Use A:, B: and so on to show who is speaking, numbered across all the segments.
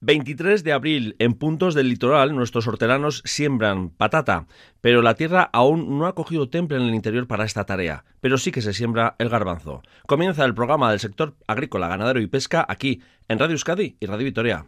A: 23 de abril, en puntos del litoral, nuestros hortelanos siembran patata, pero la tierra aún no ha cogido temple en el interior para esta tarea, pero sí que se siembra el garbanzo. Comienza el programa del sector agrícola, ganadero y pesca aquí, en Radio Euskadi y Radio Vitoria.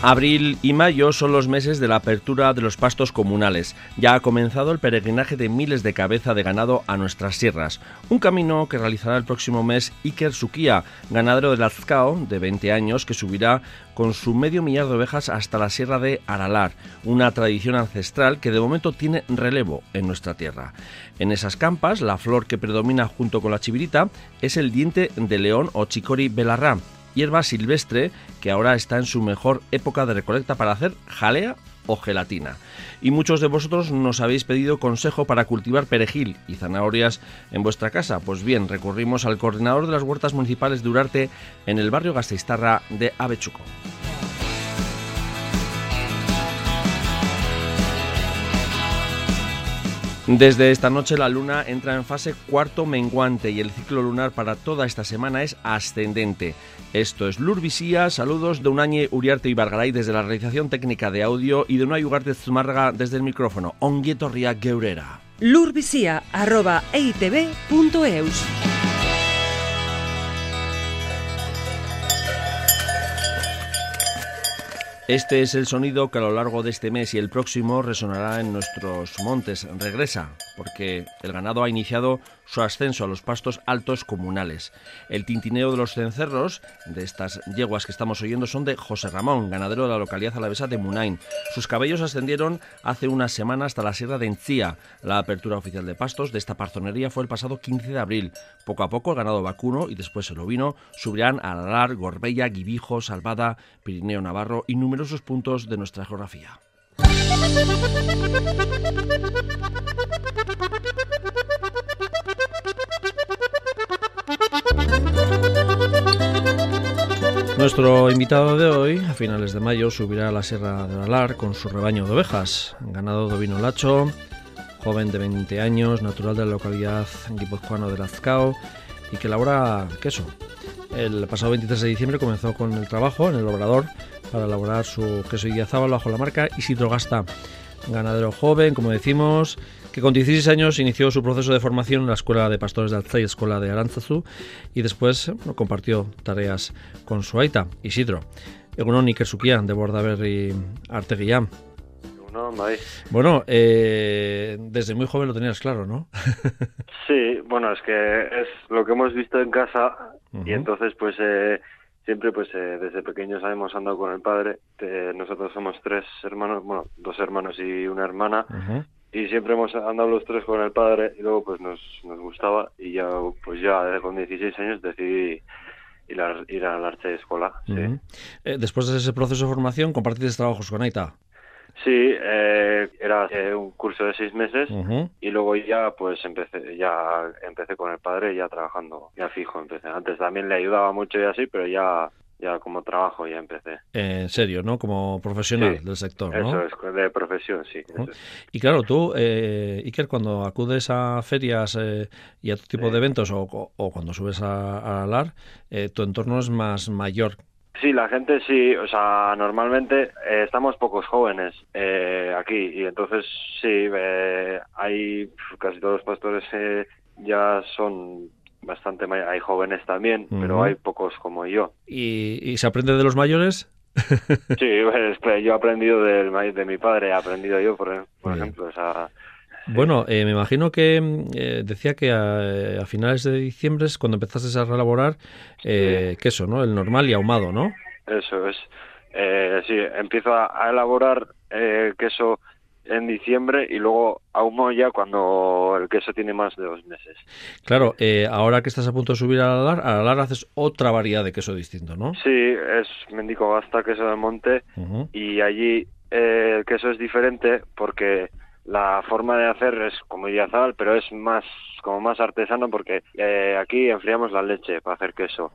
A: Abril y mayo son los meses de la apertura de los pastos comunales. Ya ha comenzado el peregrinaje de miles de cabeza de ganado a nuestras sierras. Un camino que realizará el próximo mes Iker Suquía, ganadero de Lazcao, de 20 años, que subirá con su medio millar de ovejas hasta la sierra de Aralar, una tradición ancestral que de momento tiene relevo en nuestra tierra. En esas campas, la flor que predomina junto con la chivirita es el diente de león o chicori belarrá hierba silvestre que ahora está en su mejor época de recolecta para hacer jalea o gelatina. Y muchos de vosotros nos habéis pedido consejo para cultivar perejil y zanahorias en vuestra casa. Pues bien, recurrimos al coordinador de las huertas municipales de Urarte en el barrio Gasteiztarra de Avechuco. Desde esta noche la luna entra en fase cuarto menguante y el ciclo lunar para toda esta semana es ascendente. Esto es Lurvisía, saludos de Unañe Uriarte y Bargaray desde la realización técnica de audio y de Unai Ugarte Zumárraga desde el micrófono. Onguietorria Geurera.
B: Arroba,
A: Este es el sonido que a lo largo de este mes y el próximo resonará en nuestros montes. Regresa, porque el ganado ha iniciado su ascenso a los pastos altos comunales. El tintineo de los cencerros de estas yeguas que estamos oyendo son de José Ramón, ganadero de la localidad alavesa de Munain. Sus cabellos ascendieron hace una semana hasta la sierra de Encía. La apertura oficial de pastos de esta parzonería fue el pasado 15 de abril. Poco a poco el ganado vacuno y después el ovino subirán a Alar, Gorbella, Guibijo, Salvada, Pirineo Navarro y numerosos puntos de nuestra geografía. Nuestro invitado de hoy, a finales de mayo, subirá a la Sierra de Alar con su rebaño de ovejas, ganado de lacho, joven de 20 años, natural de la localidad guipuzcoano de Lazcao y que elabora queso. El pasado 23 de diciembre comenzó con el trabajo en el obrador para elaborar su queso Idiazábal bajo la marca Isidro Gasta. Ganadero joven, como decimos, que con 16 años inició su proceso de formación en la Escuela de Pastores de Alzay, Escuela de Aránzazu, y después compartió tareas con su aita, Isidro. Egunon Ikersukia, de Bordaberry Arteguillán. Bueno, eh, desde muy joven lo tenías claro, ¿no?
C: sí, bueno, es que es lo que hemos visto en casa y entonces pues eh, siempre pues eh, desde pequeños hemos andado con el padre. nosotros somos tres hermanos, bueno, dos hermanos y una hermana y siempre hemos andado los tres con el padre y luego pues nos, nos gustaba y ya pues ya con 16 años decidí ir a, ir a la arte de escuela.
A: Eh, después de ese proceso de formación, ¿compartiste trabajos con Aita?
C: Sí, eh, era eh, un curso de seis meses y luego ya pues empecé ya empecé con el padre ya trabajando ya fijo empecé antes también le ayudaba mucho y así pero ya ya como trabajo ya empecé.
A: en serio, ¿no? Como profesional del sector,
C: ¿no? Eso es, de profesión, sí.
A: Y claro, tú, eh, Iker, cuando acudes a ferias eh, y a otro tipo de eventos o, o, cuando subes a, a LAR, eh, tu entorno es más mayor.
C: Sí, la gente sí, o sea, normalmente eh, estamos pocos jóvenes aquí y entonces sí, hay casi todos los pastores ya son bastante hay jóvenes también, pero hay pocos como yo.
A: ¿Y, se aprende de los mayores?
C: sí, pues, yo he aprendido del, de mi padre, he aprendido yo, por, ejemplo.
A: Bueno, eh, me imagino que eh, decía que a, finales de diciembre es cuando empezaste a relaborar eh, queso, ¿no? El normal y ahumado, ¿no?
C: Eso es. sí, empiezo a, elaborar queso en diciembre y luego ahumo ya cuando el queso tiene más de dos meses.
A: Claro, eh, ahora que estás a punto de subir a la a la haces otra variedad de queso distinto, ¿no?
C: Sí, es Mendico Gasta, queso del monte, y allí eh, el queso es diferente porque la forma de hacer es como Idiazabal, pero es más como más artesano porque eh, aquí enfriamos la leche para hacer queso.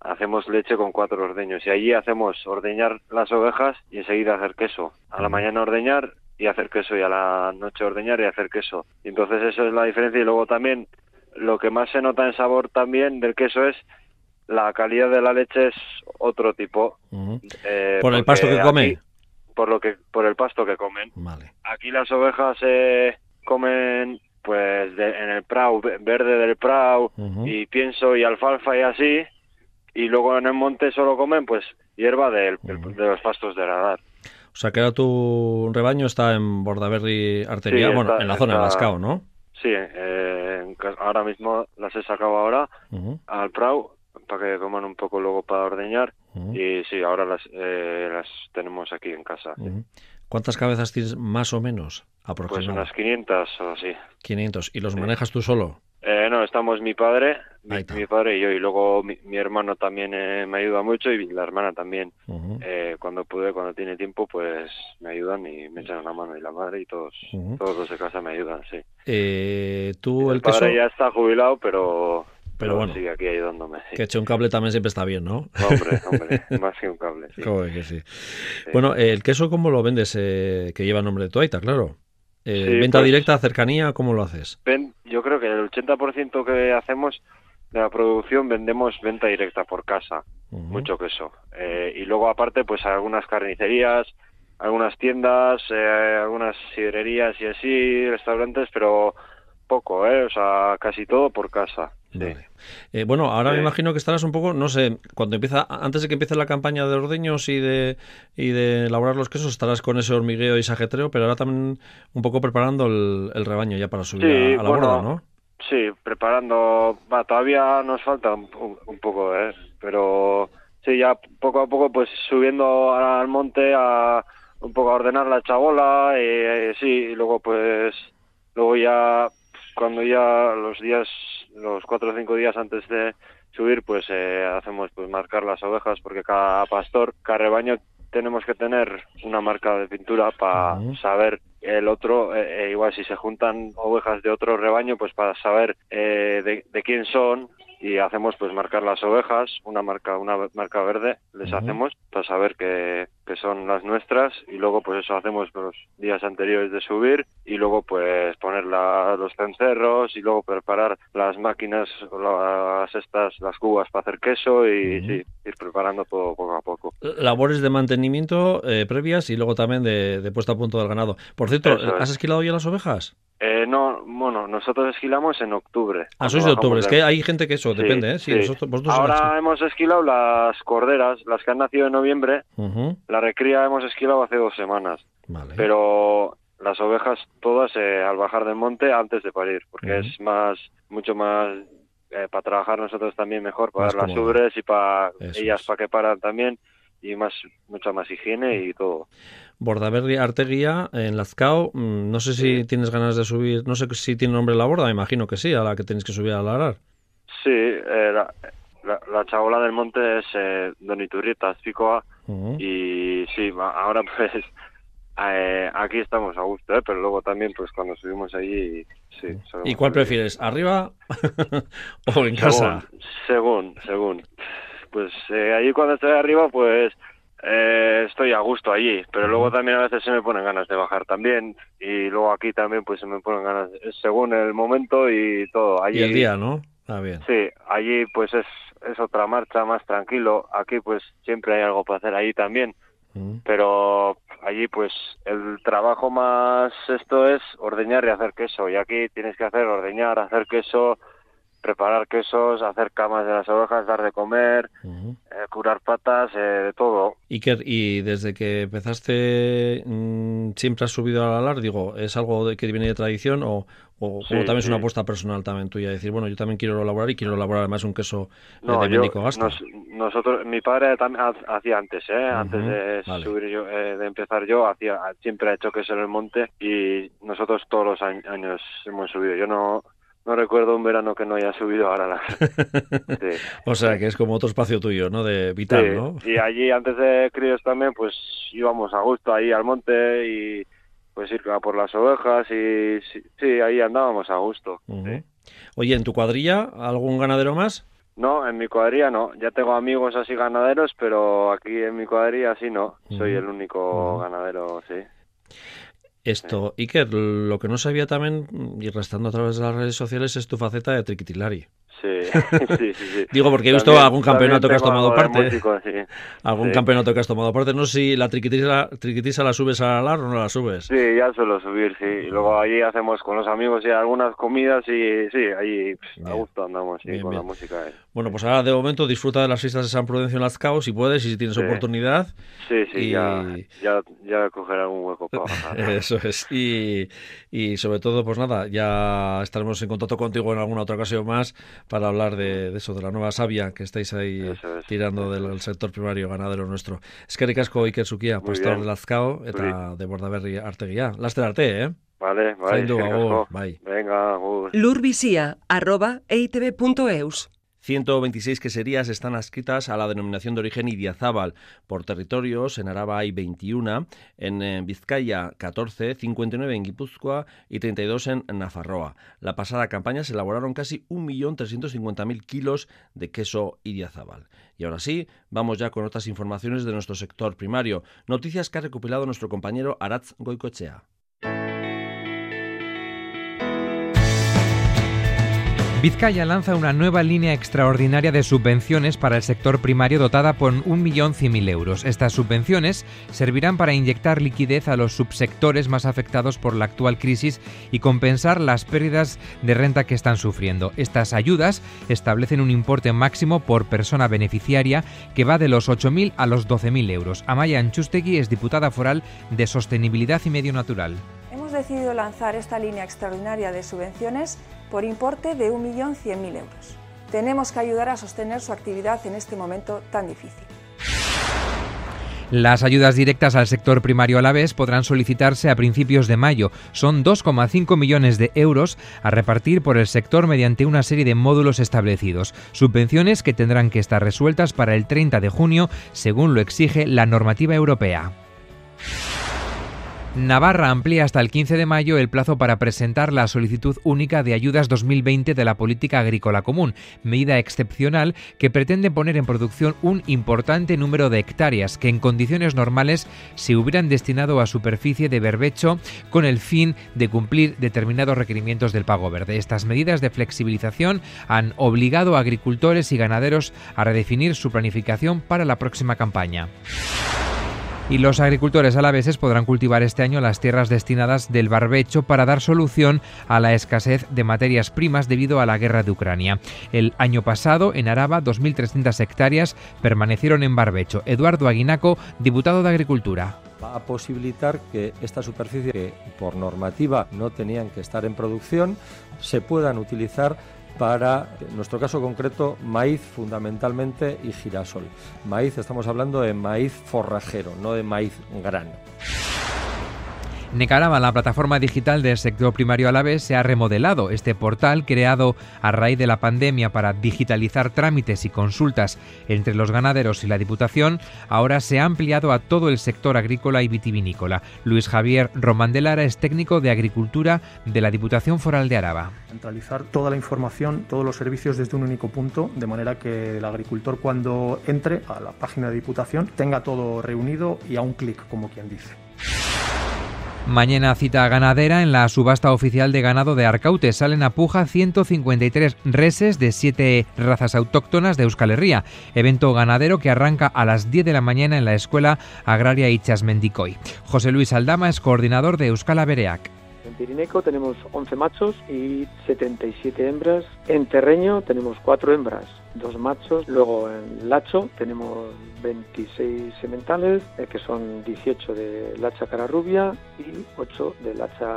C: Hacemos leche con cuatro ordeños y allí hacemos ordeñar las ovejas y enseguida hacer queso. A la mañana ordeñar y hacer queso y a la noche ordeñar y hacer queso. Y entonces eso es la diferencia y luego también lo que más se nota en sabor también del queso es la calidad de la leche es otro tipo.
A: Eh, ¿Por el pasto que come?
C: por lo que por el pasto que comen.
A: Vale.
C: Aquí las ovejas eh, comen pues en el prau verde del prau y pienso y alfalfa y así y luego en el monte solo comen pues hierba de los pastos de radar.
A: O sea que ahora tu rebaño está en Bordaberry Arteria, bueno, en la zona de Lascao, ¿no?
C: Sí, eh, ahora mismo las he sacado ahora al prau para que coman un poco luego para ordeñar y sí, ahora las, eh, las tenemos aquí en casa.
A: ¿Cuántas cabezas tienes más o menos
C: aproximadamente? Pues unas 500 o así.
A: 500. ¿Y los manejas tú solo?
C: Eh, no, estamos mi padre, mi, padre y yo, y luego mi, hermano también eh, me ayuda mucho y la hermana también. eh, cuando pude, cuando tiene tiempo, pues me ayudan y me echan una mano y la madre y todos, todos los de casa me ayudan, sí.
A: Eh, ¿Tú
C: el, padre ya está jubilado, pero
A: pero bueno,
C: sigue aquí ayudándome.
A: Que eche un cable también siempre está bien, ¿no?
C: Hombre, hombre, más que un cable. Sí.
A: que sí. Bueno, el queso, ¿cómo lo vendes? Eh, que lleva nombre de Tuaita, claro. Eh, ¿Venta pues directa, cercanía, cómo lo haces?
C: Ven, yo creo que el 80% que hacemos de la producción vendemos venta directa por casa, mucho queso. Eh, y luego aparte, pues algunas carnicerías, algunas tiendas, eh, algunas sidrerías y así, restaurantes, pero poco, ¿eh? O sea, casi todo por casa.
A: Eh, bueno, ahora me imagino que estarás un poco, no sé, cuando empieza, antes de que empiece la campaña de ordeños y de, y de elaborar los quesos, estarás con ese hormigueo y sajetreo, pero ahora también un poco preparando el, rebaño ya para subir a, la borda, ¿no?
C: Sí, preparando, va, todavía nos falta un, poco, ¿eh? Pero sí, ya poco a poco pues subiendo al monte a un poco a ordenar la chabola y, y sí, y luego pues luego ya cuando ya los días, los cuatro o cinco días antes de subir, pues eh, hacemos pues marcar las ovejas porque cada pastor, cada rebaño tenemos que tener una marca de pintura para saber el otro, eh, eh, igual si se juntan ovejas de otro rebaño, pues para saber de, de, quién son y hacemos pues marcar las ovejas, una marca, una marca verde, les hacemos para saber que, que, son las nuestras y luego pues eso hacemos los días anteriores de subir y luego pues poner los cencerros y luego preparar las máquinas, las estas, las cubas para hacer queso y sí, ir preparando todo poco a poco.
A: Labores de mantenimiento eh, previas y luego también de, de, puesta a punto del ganado. Por cierto, ¿has esquilado ya las ovejas?
C: Eh, no, bueno, nosotros esquilamos en octubre.
A: Ah, sois de octubre, es que hay gente que eso, depende, ¿eh? Sí,
C: Ahora hemos esquilado las corderas, las que han nacido en noviembre. La recría hemos esquilado hace dos semanas.
A: Vale.
C: Pero las ovejas todas eh, al bajar del monte antes de parir, porque es más, mucho más eh, para trabajar nosotros también mejor, para las ubres y para ellas para que paran también y más mucha más higiene y todo.
A: Bordaberry Arteguía en Lazcao, mm, no sé si tienes ganas de subir, no sé si tiene nombre la borda, me imagino que sí, a la que tienes que subir a larar.
C: Sí, eh, la, la, chabola del monte es eh, Don Iturrieta, Y sí, ahora pues eh, aquí estamos a gusto, ¿eh? pero luego también pues cuando subimos allí, sí.
A: ¿Y cuál prefieres, arriba o en casa?
C: Según, según pues eh, allí cuando estoy arriba, pues eh, estoy a gusto allí, pero luego también a veces se me ponen ganas de bajar también y luego aquí también pues se me ponen ganas según el momento y todo. Allí,
A: y el día, ¿no? Ah, bien.
C: Sí, allí pues es, es otra marcha más tranquilo, aquí pues siempre hay algo para hacer allí también, pero allí pues el trabajo más esto es ordeñar y hacer queso y aquí tienes que hacer ordeñar, hacer queso, preparar quesos, hacer camas de las ovejas, dar de comer, eh, curar patas, eh, de todo.
A: ¿Y, que, ¿Y desde que empezaste mm, siempre has subido al alar? Digo, ¿es algo de, que viene de tradición o, o, también es una apuesta personal también tuya? Decir, bueno, yo también quiero elaborar y quiero elaborar además un queso
C: no,
A: de Ménico Gasta.
C: nosotros, mi padre también hacía antes, ¿eh? antes de subir yo, de empezar yo, hacía siempre ha hecho queso en el monte y nosotros todos los años hemos subido. Yo no no recuerdo un verano que no haya subido ahora la...
A: o sea, que es como otro espacio tuyo, ¿no? De vital, ¿no?
C: Y allí, antes de críos también, pues íbamos a gusto ahí al monte y pues ir por las ovejas y sí, ahí andábamos a gusto.
A: Oye, ¿en tu cuadrilla algún ganadero más?
C: No, en mi cuadrilla no. Ya tengo amigos así ganaderos, pero aquí en mi cuadrilla sí no. Soy el único ganadero, sí.
A: Esto, Iker, lo que no sabía también, y restando a través de las redes sociales, es tu faceta de triquitilari.
C: Sí, sí, sí,
A: Digo, porque he visto algún campeonato que has tomado parte. algún campeonato que has tomado parte. No sé si la triquitisa, triquitisa la subes a la o no la subes.
C: Sí, ya suelo subir, sí. Y luego allí hacemos con los amigos y algunas comidas y sí, allí pues, a gusto andamos con la música. Eh.
A: Bueno, pues ahora de momento disfruta de las fiestas de San Prudencio en Lazcao, si puedes y si tienes oportunidad.
C: Sí, sí, ya, ya, ya cogeré algún hueco para bajar.
A: Eso es. Y, y sobre todo, pues nada, ya estaremos en contacto contigo en alguna otra ocasión más para hablar de, eso, de la nueva savia que estáis ahí tirando del, sector primario ganadero nuestro. Es que ricasco Iker Sukia, pastor de Lazcao, eta de Bordaberri artegia. Laster arte, eh?
C: Vale, vale.
A: bai.
C: Venga, agur.
B: arroba,
A: 126 queserías están adscritas a la denominación de origen Idiazábal. Por territorios, en Araba hay 21, en Vizcaya 14, 59 en Guipúzcoa y 32 en Nafarroa. La pasada campaña se elaboraron casi 1.350.000 kilos de queso Idiazábal. Y ahora sí, vamos ya con otras informaciones de nuestro sector primario. Noticias que ha recopilado nuestro compañero Aratz Goicochea.
D: Vizcaya lanza una nueva línea extraordinaria de subvenciones para el sector primario dotada con 1.100.000 euros. Estas subvenciones servirán para inyectar liquidez a los subsectores más afectados por la actual crisis y compensar las pérdidas de renta que están sufriendo. Estas ayudas establecen un importe máximo por persona beneficiaria que va de los 8.000 a los 12.000 euros. Amaya Anchustegui es diputada foral de Sostenibilidad y Medio Natural.
E: Hemos decidido lanzar esta línea extraordinaria de subvenciones por importe de 1.100.000 euros. Tenemos que ayudar a sostener su actividad en este momento tan difícil.
D: Las ayudas directas al sector primario a la vez podrán solicitarse a principios de mayo. Son 2,5 millones de euros a repartir por el sector mediante una serie de módulos establecidos. Subvenciones que tendrán que estar resueltas para el 30 de junio, según lo exige la normativa europea. Navarra amplía hasta el 15 de mayo el plazo para presentar la solicitud única de ayudas 2020 de la política agrícola común, medida excepcional que pretende poner en producción un importante número de hectáreas que en condiciones normales se hubieran destinado a superficie de berbecho con el fin de cumplir determinados requerimientos del pago verde. Estas medidas de flexibilización han obligado a agricultores y ganaderos a redefinir su planificación para la próxima campaña. Y los agricultores alaveses podrán cultivar este año las tierras destinadas del barbecho para dar solución a la escasez de materias primas debido a la guerra de Ucrania. El año pasado, en Araba, 2.300 hectáreas permanecieron en barbecho. Eduardo Aguinaco, diputado de Agricultura
F: va a posibilitar que esta superficie que por normativa no tenían que estar en producción se puedan utilizar para, nuestro caso concreto, maíz fundamentalmente y girasol. Maíz, estamos hablando de maíz forrajero, no de maíz grano.
D: Necaraba, la plataforma digital del sector primario a la vez, se ha remodelado. Este portal, creado a raíz de la pandemia para digitalizar trámites y consultas entre los ganaderos y la Diputación, ahora se ha ampliado a todo el sector agrícola y vitivinícola. Luis Javier Romandelara es técnico de Agricultura de la Diputación Foral de Araba.
G: Centralizar toda la información, todos los servicios desde un único punto, de manera que el agricultor cuando entre a la página de Diputación tenga todo reunido y a un clic, como quien dice.
D: Mañana cita ganadera en la subasta oficial de ganado de Arcaute. Salen a puja 153 reses de 7 razas autóctonas de Euskal Herria. Evento ganadero que arranca a las 10 de la mañana en la Escuela Agraria Ichasmendicoy. José Luis Aldama es coordinador de Euskal.
H: En Pirineco tenemos 11 machos y 77 hembras. En Terreño tenemos 4 hembras, 2 machos. Luego en Lacho tenemos 26 sementales, eh, que son 18 de lacha cara rubia y 8 de lacha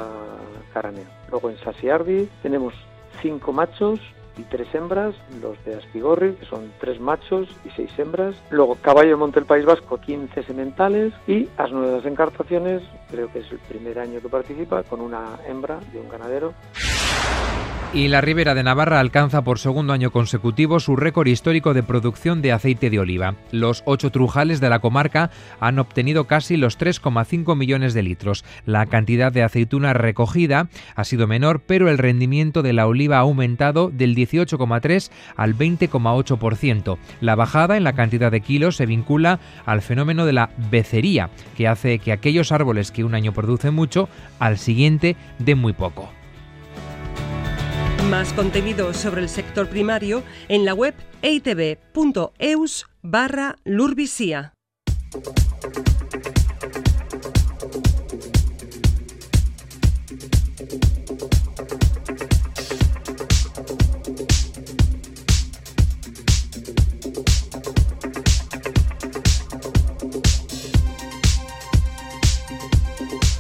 H: cara Luego en Sasiardi tenemos 5 machos y tres hembras, los de Aspigorri, que son tres machos y seis hembras. Luego Caballo de Monte del País Vasco, 15 sementales. Y Asno de las Encartaciones, creo que es el primer año que participa, con una hembra de un ganadero.
D: Y la Ribera de Navarra alcanza por segundo año consecutivo su récord histórico de producción de aceite de oliva. Los ocho trujales de la comarca han obtenido casi los 3,5 millones de litros. La cantidad de aceituna recogida ha sido menor, pero el rendimiento de la oliva ha aumentado del 18,3 al 20,8%. La bajada en la cantidad de kilos se vincula al fenómeno de la becería, que hace que aquellos árboles que un año producen mucho, al siguiente den muy poco.
B: Más contenido sobre el sector primario en la web eitb.eus barra Lurvisía.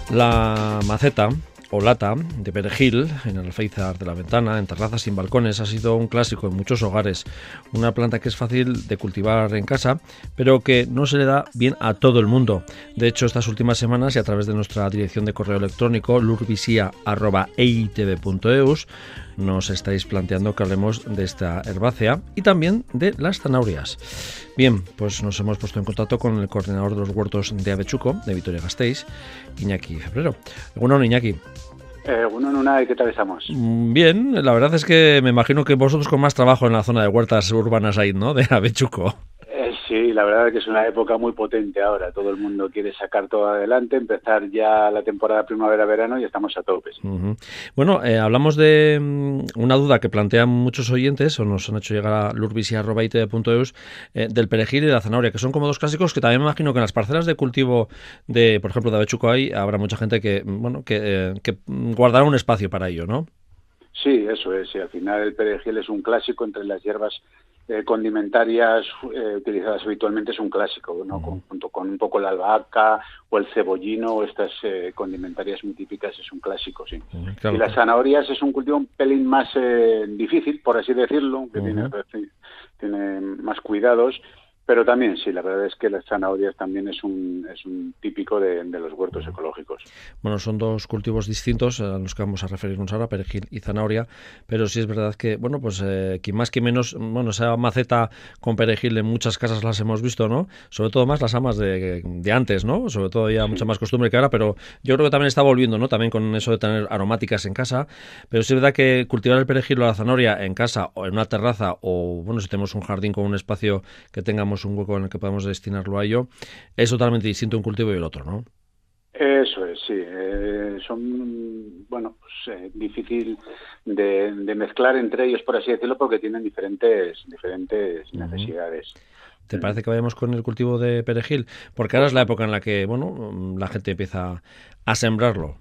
A: La maceta o lata de perejil en el alféizar de la ventana, en terrazas sin balcones, ha sido un clásico en muchos hogares. Una planta que es fácil de cultivar en casa, pero que no se le da bien a todo el mundo. De hecho, estas últimas semanas y a través de nuestra dirección de correo electrónico lurvisia.eitv.eus nos estáis planteando que hablemos de esta herbácea y también de las zanahorias. Bien, pues nos hemos puesto en contacto con el coordinador de los huertos de Avechuco, de Vitoria Gasteiz, Iñaki Febrero. Bueno, Iñaki.
I: Eh, bueno, una, ¿qué tal estamos?
A: Mm, bien, la verdad es que me imagino que vosotros con más trabajo en la zona de huertas urbanas ahí, ¿no? De Avechuco.
I: Sí, la verdad es que es una época muy potente ahora. Todo el mundo quiere sacar todo adelante, empezar ya la temporada primavera-verano y estamos a tope.
A: Bueno, eh, hablamos de mm, una duda que plantean muchos oyentes o nos han hecho llegar a lurvisia.it.eus eh, del perejil y de la zanahoria, que son como dos clásicos que también me imagino que en las parcelas de cultivo de, por ejemplo, de Avechuco hay, habrá mucha gente que, mm, bueno, que, eh, que guardará un espacio para ello, ¿no?
I: Sí, eso es. Y al final el perejil es un clásico entre las hierbas eh, condimentarias eh, utilizadas habitualmente es un clásico, ¿no? junto con un poco la albahaca o el cebollino estas eh, condimentarias muy típicas es un clásico, sí. y las zanahorias es un cultivo un pelín más difícil, por así decirlo, que tiene, tiene más cuidados pero también, sí, la verdad es que las zanahorias también es un, es un típico de, los huertos ecológicos.
A: Bueno, son dos cultivos distintos a los que vamos a referirnos ahora, perejil y zanahoria, pero sí es verdad que, bueno, pues eh, más que menos, bueno, esa maceta con perejil en muchas casas las hemos visto, ¿no? Sobre todo más las amas de, de antes, ¿no? Sobre todo ya mucha más costumbre que ahora, pero yo creo que también está volviendo, ¿no? También con eso de tener aromáticas en casa, pero sí es verdad que cultivar el perejil o la zanahoria en casa o en una terraza o, bueno, si tenemos un jardín con un espacio que tengamos un hueco en el que podamos destinarlo a ello, es totalmente distinto un cultivo y el otro, ¿no?
I: Eso es, sí. Eh, son, bueno, pues, eh, difícil de, mezclar entre ellos, por así decirlo, porque tienen diferentes, diferentes necesidades.
A: ¿Te parece que vayamos con el cultivo de perejil? Porque ahora es la época en la que, bueno, la gente empieza a sembrarlo.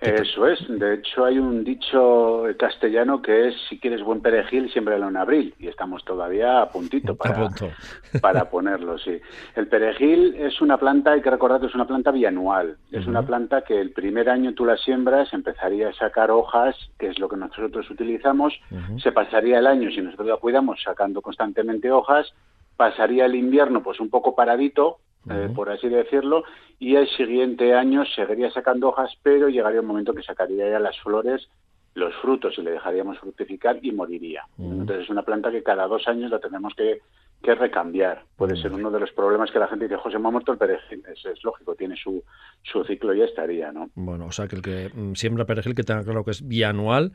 I: Eso es. De hecho, hay un dicho castellano que es: si quieres buen perejil, siémbralo en abril. Y estamos todavía a puntito para, para ponerlo, sí. El perejil es una planta, hay que recordar que es una planta bianual. Es una planta que el primer año tú la siembras, empezaría a sacar hojas, que es lo que nosotros utilizamos. Se pasaría el año, si nosotros la cuidamos, sacando constantemente hojas. Pasaría el invierno, pues un poco paradito, eh, por así decirlo, y el siguiente año seguiría sacando hojas, pero llegaría un momento que sacaría ya las flores, los frutos y le dejaríamos fructificar y moriría. Entonces es una planta que cada dos años la tenemos que, recambiar. Puede ser uno de los problemas que la gente dice, José, me ha muerto el perejil. Es, es lógico, tiene su, su ciclo y ya estaría, ¿no?
A: Bueno, o sea que el que mm, siembra perejil que tenga claro que es bianual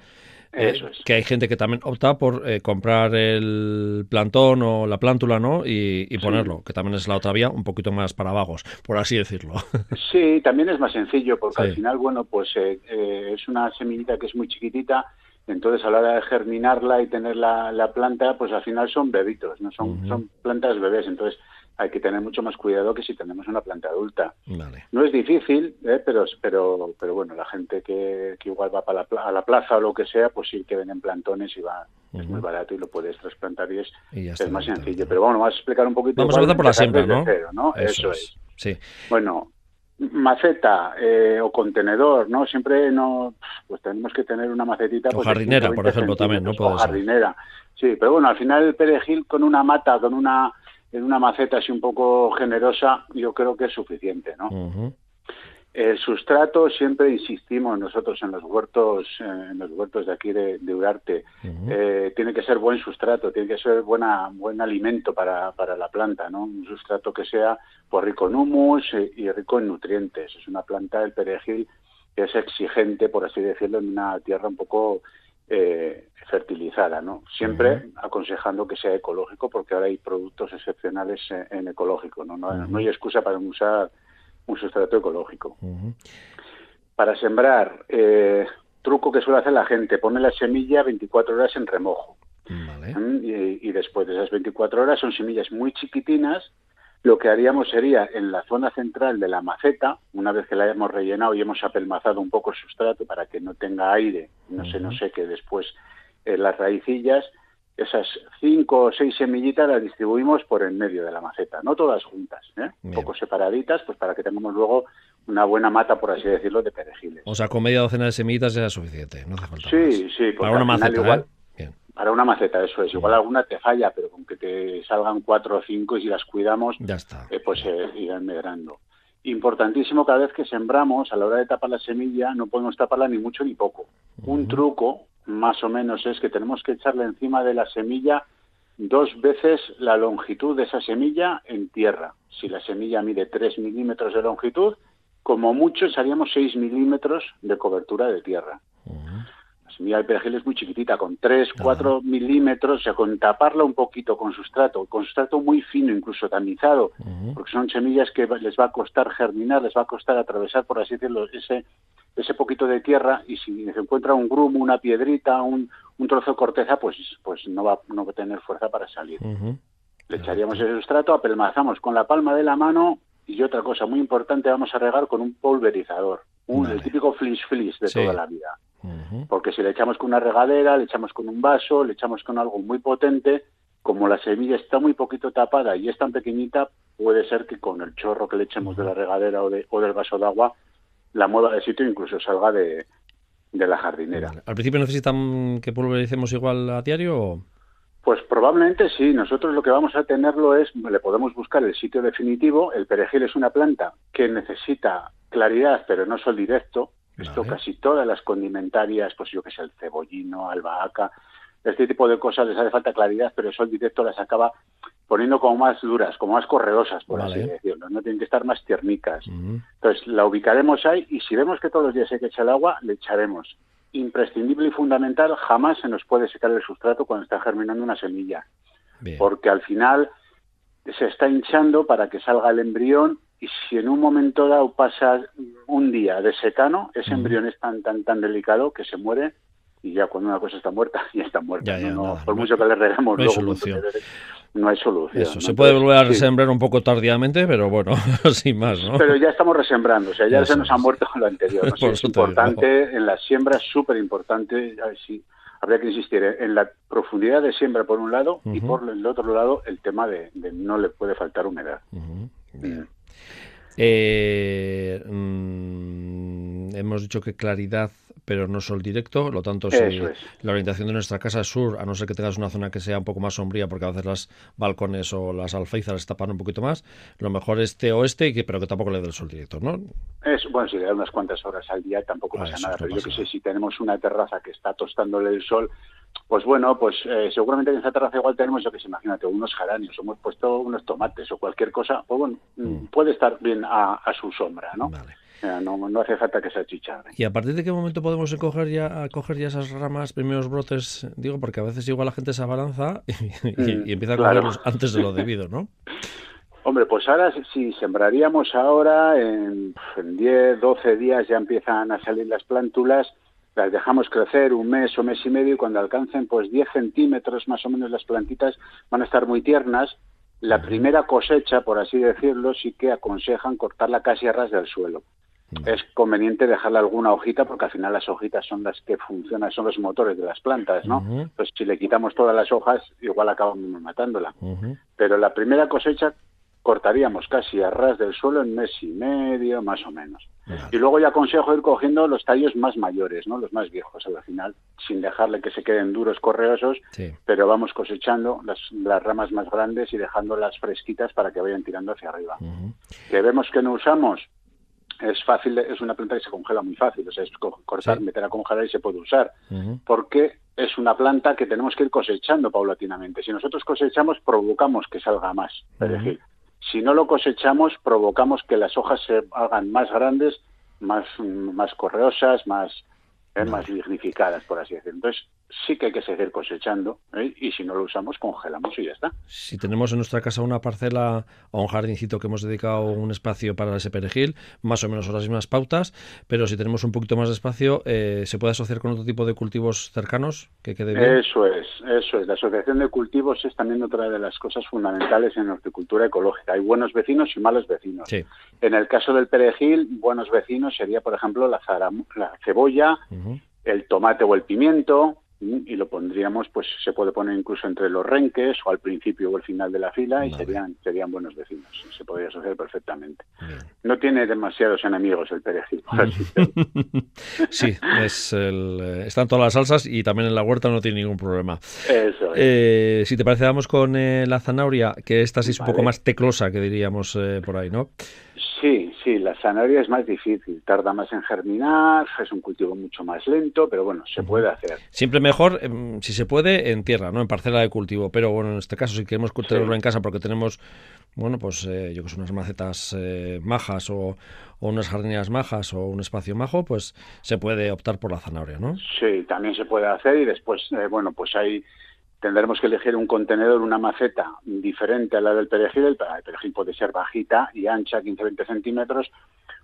A: eh, que hay gente que también opta por eh, comprar el plantón o la plántula, ¿no? Y, ponerlo, que también es la otra vía, un poquito más para vagos, por así decirlo.
I: Sí, también es más sencillo, porque al final, bueno, pues eh, es una semillita que es muy chiquitita, entonces a la hora de germinarla y tener la, la planta, pues al final son bebitos, no son, son plantas bebés, entonces hay que tener mucho más cuidado que si tenemos una planta adulta. No es difícil, ¿eh? pero, pero, pero bueno, la gente que, que igual va para la, a la plaza o lo que sea, pues sí que ven en plantones y va, es muy barato y lo puedes trasplantar y es, es más sencillo. Pero bueno, vamos a explicar un poquito.
A: Vamos a empezar por la siembra, ¿no?
I: Eso, es. Sí. Bueno, maceta eh, o contenedor, ¿no? Siempre no, pues tenemos que tener una macetita.
A: O pues, jardinera, por ejemplo, también, ¿no?
I: O jardinera. Sí, pero bueno, al final el perejil con una mata, con una en una maceta así un poco generosa, yo creo que es suficiente, ¿no? El sustrato siempre insistimos nosotros en los huertos, en los huertos de aquí de, Urarte. Eh, tiene que ser buen sustrato, tiene que ser buena, buen alimento para, para la planta, ¿no? Un sustrato que sea pues, rico en humus y, rico en nutrientes. Es una planta del perejil que es exigente, por así decirlo, en una tierra un poco eh, fertilizada, ¿no? Siempre aconsejando que sea ecológico, porque ahora hay productos excepcionales en, ecológico, ¿no? No, hay excusa para usar un sustrato ecológico. Para sembrar, eh, truco que suele hacer la gente, pone la semilla 24 horas en remojo. ¿Mm? Y, y, después de esas 24 horas son semillas muy chiquitinas. Lo que haríamos sería en la zona central de la maceta, una vez que la hayamos rellenado y hemos apelmazado un poco el sustrato para que no tenga aire, no se nos seque después eh, las raicillas, esas cinco o seis semillitas las distribuimos por en medio de la maceta, no todas juntas, ¿eh? un poco separaditas, pues para que tengamos luego una buena mata, por así decirlo, de perejiles.
A: O sea, con media docena de semillitas es suficiente, no hace falta
I: Sí, sí.
A: Para una maceta, igual,
I: ¿eh? Para una maceta, eso es. Igual alguna te falla, pero con que te salgan cuatro o cinco y si las cuidamos,
A: ya está.
I: Eh, pues eh, irán medrando. Importantísimo cada vez que sembramos, a la hora de tapar la semilla, no podemos taparla ni mucho ni poco. Un truco más o menos es que tenemos que echarle encima de la semilla dos veces la longitud de esa semilla en tierra. Si la semilla mide 3 milímetros de longitud, como mucho echaríamos 6 milímetros de cobertura de tierra. La semilla del perejil es muy chiquitita, con 3, 4 milímetros, o sea, con taparla un poquito con sustrato, con sustrato muy fino, incluso tamizado, porque son semillas que les va a costar germinar, les va a costar atravesar, por así decirlo, ese ese poquito de tierra y si se encuentra un grumo, una piedrita, un, un trozo de corteza, pues, pues no, va, no va a tener fuerza para salir. Le echaríamos el sustrato, apelmazamos con la palma de la mano y otra cosa muy importante, vamos a regar con un pulverizador, un, el típico flis flis de toda la vida. Porque si le echamos con una regadera, le echamos con un vaso, le echamos con algo muy potente, como la semilla está muy poquito tapada y es tan pequeñita, puede ser que con el chorro que le echemos de la regadera o, de, o del vaso de agua la moda de sitio incluso salga de, la jardinera.
A: ¿Al principio necesitan que pulvericemos igual a diario?
I: Pues probablemente sí. Nosotros lo que vamos a tenerlo es, le podemos buscar el sitio definitivo. El perejil es una planta que necesita claridad, pero no sol directo. Esto casi todas las condimentarias, pues yo que sé, el cebollino, albahaca, este tipo de cosas les hace falta claridad, pero el sol directo las acaba poniendo como más duras, como más corredosas, por así decirlo. No tienen que estar más tiernicas. Entonces la ubicaremos ahí y si vemos que todos los días hay que echar el agua, le echaremos. Imprescindible y fundamental, jamás se nos puede secar el sustrato cuando está germinando una semilla. Porque al final se está hinchando para que salga el embrión y si en un momento dado pasa un día de secano, ese embrión es tan tan tan delicado que se muere y ya cuando una cosa está muerta, ya está muerta. por mucho que le regamos
A: no hay solución.
I: no hay solución.
A: Eso, se puede volver a resembrar un poco tardíamente, pero bueno, sin más, ¿no?
I: Pero ya estamos resembrando, o sea, ya se nos ha muerto lo anterior. es importante, en la siembra es súper importante, sí, habría que insistir en la profundidad de siembra por un lado y por el otro lado el tema de, no le puede faltar humedad.
A: Bien. Eh, mm, hemos dicho que claridad pero no sol directo, lo tanto si la orientación de nuestra casa es sur, a no ser que tengas una zona que sea un poco más sombría, porque a veces las balcones o las alféizares tapan un poquito más, lo mejor es este-oeste, pero que tampoco le dé el sol directo, ¿no?
I: Es, bueno, si le da unas cuantas horas al día tampoco ah, pasa nada, pero yo que sé, si tenemos una terraza que está tostándole el sol, pues bueno, pues eh, seguramente en esa terraza igual tenemos, yo que sé, imagínate, unos geranios, hemos puesto unos tomates o cualquier cosa, pues bueno, mm. puede estar bien a, su sombra, ¿no? No, hace falta que se achicharre.
A: ¿Y a partir de qué momento podemos coger ya, coger ya esas ramas, primeros brotes? Digo, porque a veces igual la gente se abalanza y, mm, empieza a cogerlos antes de lo debido, ¿no?
I: Hombre, pues ahora si sembraríamos ahora, en, en 10, 12 días ya empiezan a salir las plántulas, las dejamos crecer un mes o mes y medio y cuando alcancen pues 10 centímetros más o menos las plantitas van a estar muy tiernas. La primera cosecha, por así decirlo, sí que aconsejan cortarla casi a ras del suelo es conveniente dejarle alguna hojita porque al final las hojitas son las que funcionan, son los motores de las plantas, ¿no? Pues si le quitamos todas las hojas, igual acabamos matándola. Pero la primera cosecha cortaríamos casi a ras del suelo en mes y medio, más o menos. Y luego ya aconsejo ir cogiendo los tallos más mayores, ¿no? Los más viejos al final, sin dejarle que se queden duros, correosos, pero vamos cosechando las, las, ramas más grandes y dejándolas fresquitas para que vayan tirando hacia arriba. ¿Que vemos que no usamos? Es fácil, es una planta que se congela muy fácil, o sea, es cortar, meter a congelar y se puede usar, porque es una planta que tenemos que ir cosechando paulatinamente. Si nosotros cosechamos, provocamos que salga más perejil. Si no lo cosechamos, provocamos que las hojas se hagan más grandes, más, más correosas, más, eh, más lignificadas, por así decirlo. Entonces, sí que hay que seguir cosechando ¿eh? y si no lo usamos congelamos y ya está.
A: Si tenemos en nuestra casa una parcela o un jardincito que hemos dedicado un espacio para ese perejil, más o menos son las mismas pautas, pero si tenemos un poquito más de espacio, eh, ¿se puede asociar con otro tipo de cultivos cercanos que quede bien?
I: Eso es, eso es. La asociación de cultivos es también otra de las cosas fundamentales en la horticultura ecológica. Hay buenos vecinos y malos vecinos. En el caso del perejil, buenos vecinos sería, por ejemplo, la, la cebolla, el tomate o el pimiento, y lo pondríamos, pues se puede poner incluso entre los renques o al principio o al final de la fila y serían serían buenos vecinos. Se podría asociar perfectamente. No tiene demasiados enemigos el perejil.
A: sí, es el, eh, están todas las salsas y también en la huerta no tiene ningún problema.
I: Eso
A: eh, si te parece, vamos con eh, la zanahoria, que esta sí es un poco más teclosa, que diríamos por ahí, ¿no?
I: Sí, sí, la zanahoria es más difícil, tarda más en germinar, es un cultivo mucho más lento, pero bueno, se puede hacer.
A: Siempre mejor, em, si se puede, en tierra, ¿no? En parcela de cultivo, pero bueno, en este caso si queremos cultivarlo en casa porque tenemos, bueno, pues eh, yo que sé, unas macetas eh, majas o, unas jardineras majas o un espacio majo, pues se puede optar por la zanahoria, ¿no?
I: Sí, también se puede hacer y después, eh, bueno, pues hay tendremos que elegir un contenedor, una maceta diferente a la del perejil. El perejil puede ser bajita y ancha, 15-20 centímetros.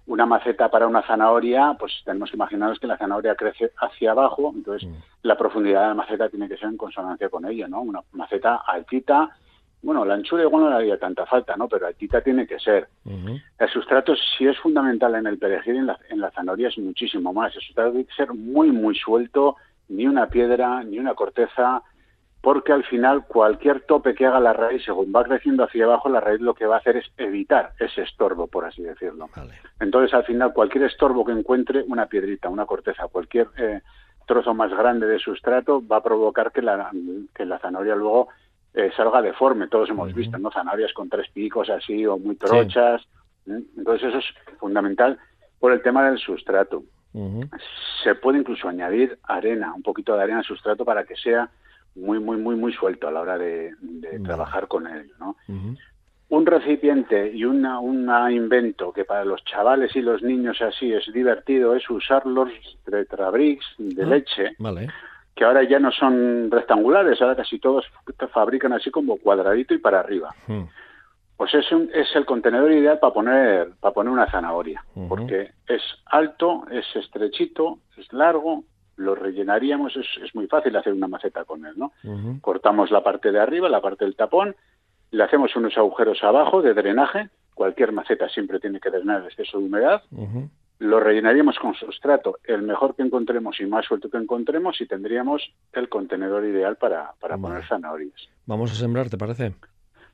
I: Una maceta para una zanahoria, pues tenemos que imaginarnos que la zanahoria crece hacia abajo, entonces mm. la profundidad de la maceta tiene que ser en consonancia con ello, ¿no? Una maceta altita, bueno, la anchura igual no le haría tanta falta, ¿no? Pero altita tiene que ser. El sustrato sí es fundamental en el perejil, en la, en la zanahoria es muchísimo más. El sustrato tiene que ser muy, muy suelto, ni una piedra, ni una corteza, porque al final cualquier tope que haga la raíz, según va creciendo hacia abajo, la raíz lo que va a hacer es evitar ese estorbo, por así decirlo. Entonces, al final, cualquier estorbo que encuentre, una piedrita, una corteza, cualquier eh, trozo más grande de sustrato, va a provocar que la, que la zanahoria luego eh, salga deforme. Todos hemos visto, ¿no? Zanahorias con tres picos así o muy trochas. Entonces, eso es fundamental por el tema del sustrato. Se puede incluso añadir arena, un poquito de arena al sustrato para que sea muy, muy, muy, muy suelto a la hora de, trabajar con él, ¿no? Un recipiente y una, una invento que para los chavales y los niños así es divertido es usar los tetrabricks de ah, leche, que ahora ya no son rectangulares, ahora casi todos fabrican así como cuadradito y para arriba. Hmm. Pues es, un, es el contenedor ideal para poner, para poner una zanahoria, porque es alto, es estrechito, es largo lo rellenaríamos, es, es, muy fácil hacer una maceta con él, ¿no? Cortamos la parte de arriba, la parte del tapón, le hacemos unos agujeros abajo de drenaje, cualquier maceta siempre tiene que drenar el exceso de humedad, lo rellenaríamos con sustrato, el mejor que encontremos y más suelto que encontremos y tendríamos el contenedor ideal para, para poner zanahorias.
A: Vamos a sembrar, ¿te parece?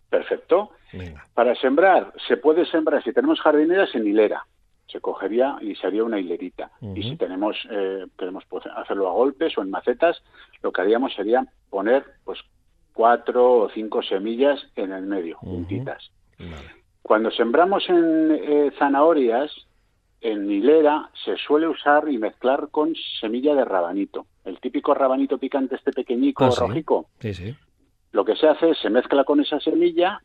I: Perfecto. Para sembrar, se puede sembrar, si tenemos jardineras, en hilera se cogería y se haría una hilerita. Y si tenemos eh, queremos hacerlo a golpes o en macetas, lo que haríamos sería poner pues cuatro o cinco semillas en el medio, juntitas. Cuando sembramos en eh, zanahorias, en hilera se suele usar y mezclar con semilla de rabanito. El típico rabanito picante, este pequeñico ah, rojico.
A: Sí, sí.
I: Lo que se hace es se mezcla con esa semilla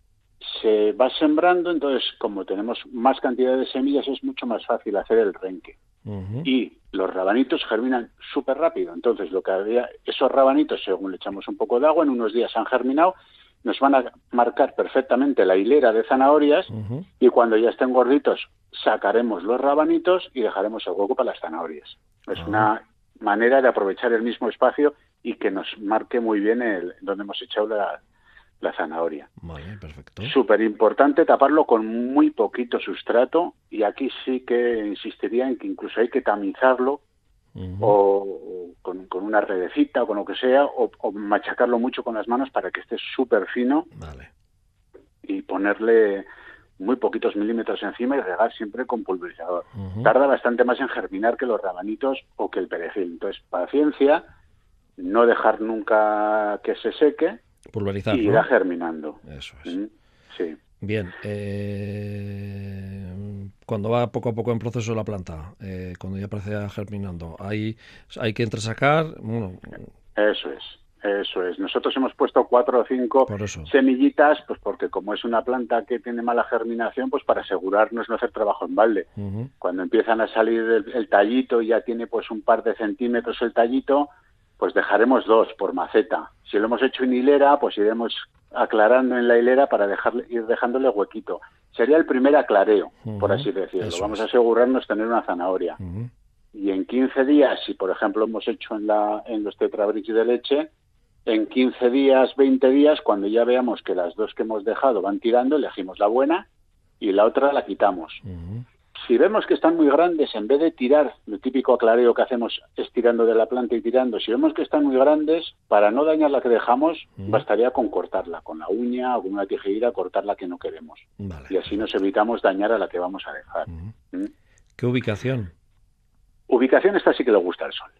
I: se va sembrando, entonces como tenemos más cantidad de semillas es mucho más fácil hacer el renque. Y los rabanitos germinan súper rápido, entonces lo que había, esos rabanitos, según le echamos un poco de agua, en unos días han germinado, nos van a marcar perfectamente la hilera de zanahorias y cuando ya estén gorditos sacaremos los rabanitos y dejaremos el hueco para las zanahorias. Es ah. una manera de aprovechar el mismo espacio y que nos marque muy bien el, donde hemos echado la, la zanahoria.
A: Vale, perfecto.
I: Súper importante taparlo con muy poquito sustrato y aquí sí que insistiría en que incluso hay que tamizarlo o, con, una redecita o con lo que sea o, machacarlo mucho con las manos para que esté súper fino
A: vale.
I: y ponerle muy poquitos milímetros encima y regar siempre con pulverizador. Tarda bastante más en germinar que los rabanitos o que el perejil. Entonces, paciencia, no dejar nunca que se seque
A: Pulverizar.
I: Y irá germinando.
A: Eso es.
I: sí.
A: Bien. Eh, cuando va poco a poco en proceso la planta, eh, cuando ya aparece germinando, hay, hay que entresacar. Bueno,
I: eso es. Eso es. Nosotros hemos puesto cuatro o cinco semillitas, pues porque como es una planta que tiene mala germinación, pues para asegurarnos no hacer trabajo en balde. Cuando empiezan a salir el, tallito y ya tiene pues un par de centímetros el tallito, pues dejaremos dos por maceta. Si lo hemos hecho en hilera, pues iremos aclarando en la hilera para dejarle, ir dejándole huequito. Sería el primer aclareo, por así decirlo. Vamos a asegurarnos tener una zanahoria. Y en 15 días, si por ejemplo hemos hecho en, la, en los tetrabricks de leche, en 15 días, 20 días, cuando ya veamos que las dos que hemos dejado van tirando, elegimos la buena y la otra la quitamos. Si vemos que están muy grandes, en vez de tirar, lo típico aclareo que hacemos estirando de la planta y tirando, si vemos que están muy grandes, para no dañar la que dejamos, bastaría con cortarla, con la uña o con una tijera, cortar la que no queremos. Y así nos evitamos dañar a la que vamos a dejar. ¿Mm?
A: ¿Qué ubicación?
I: Ubicación esta sí que le gusta el sol.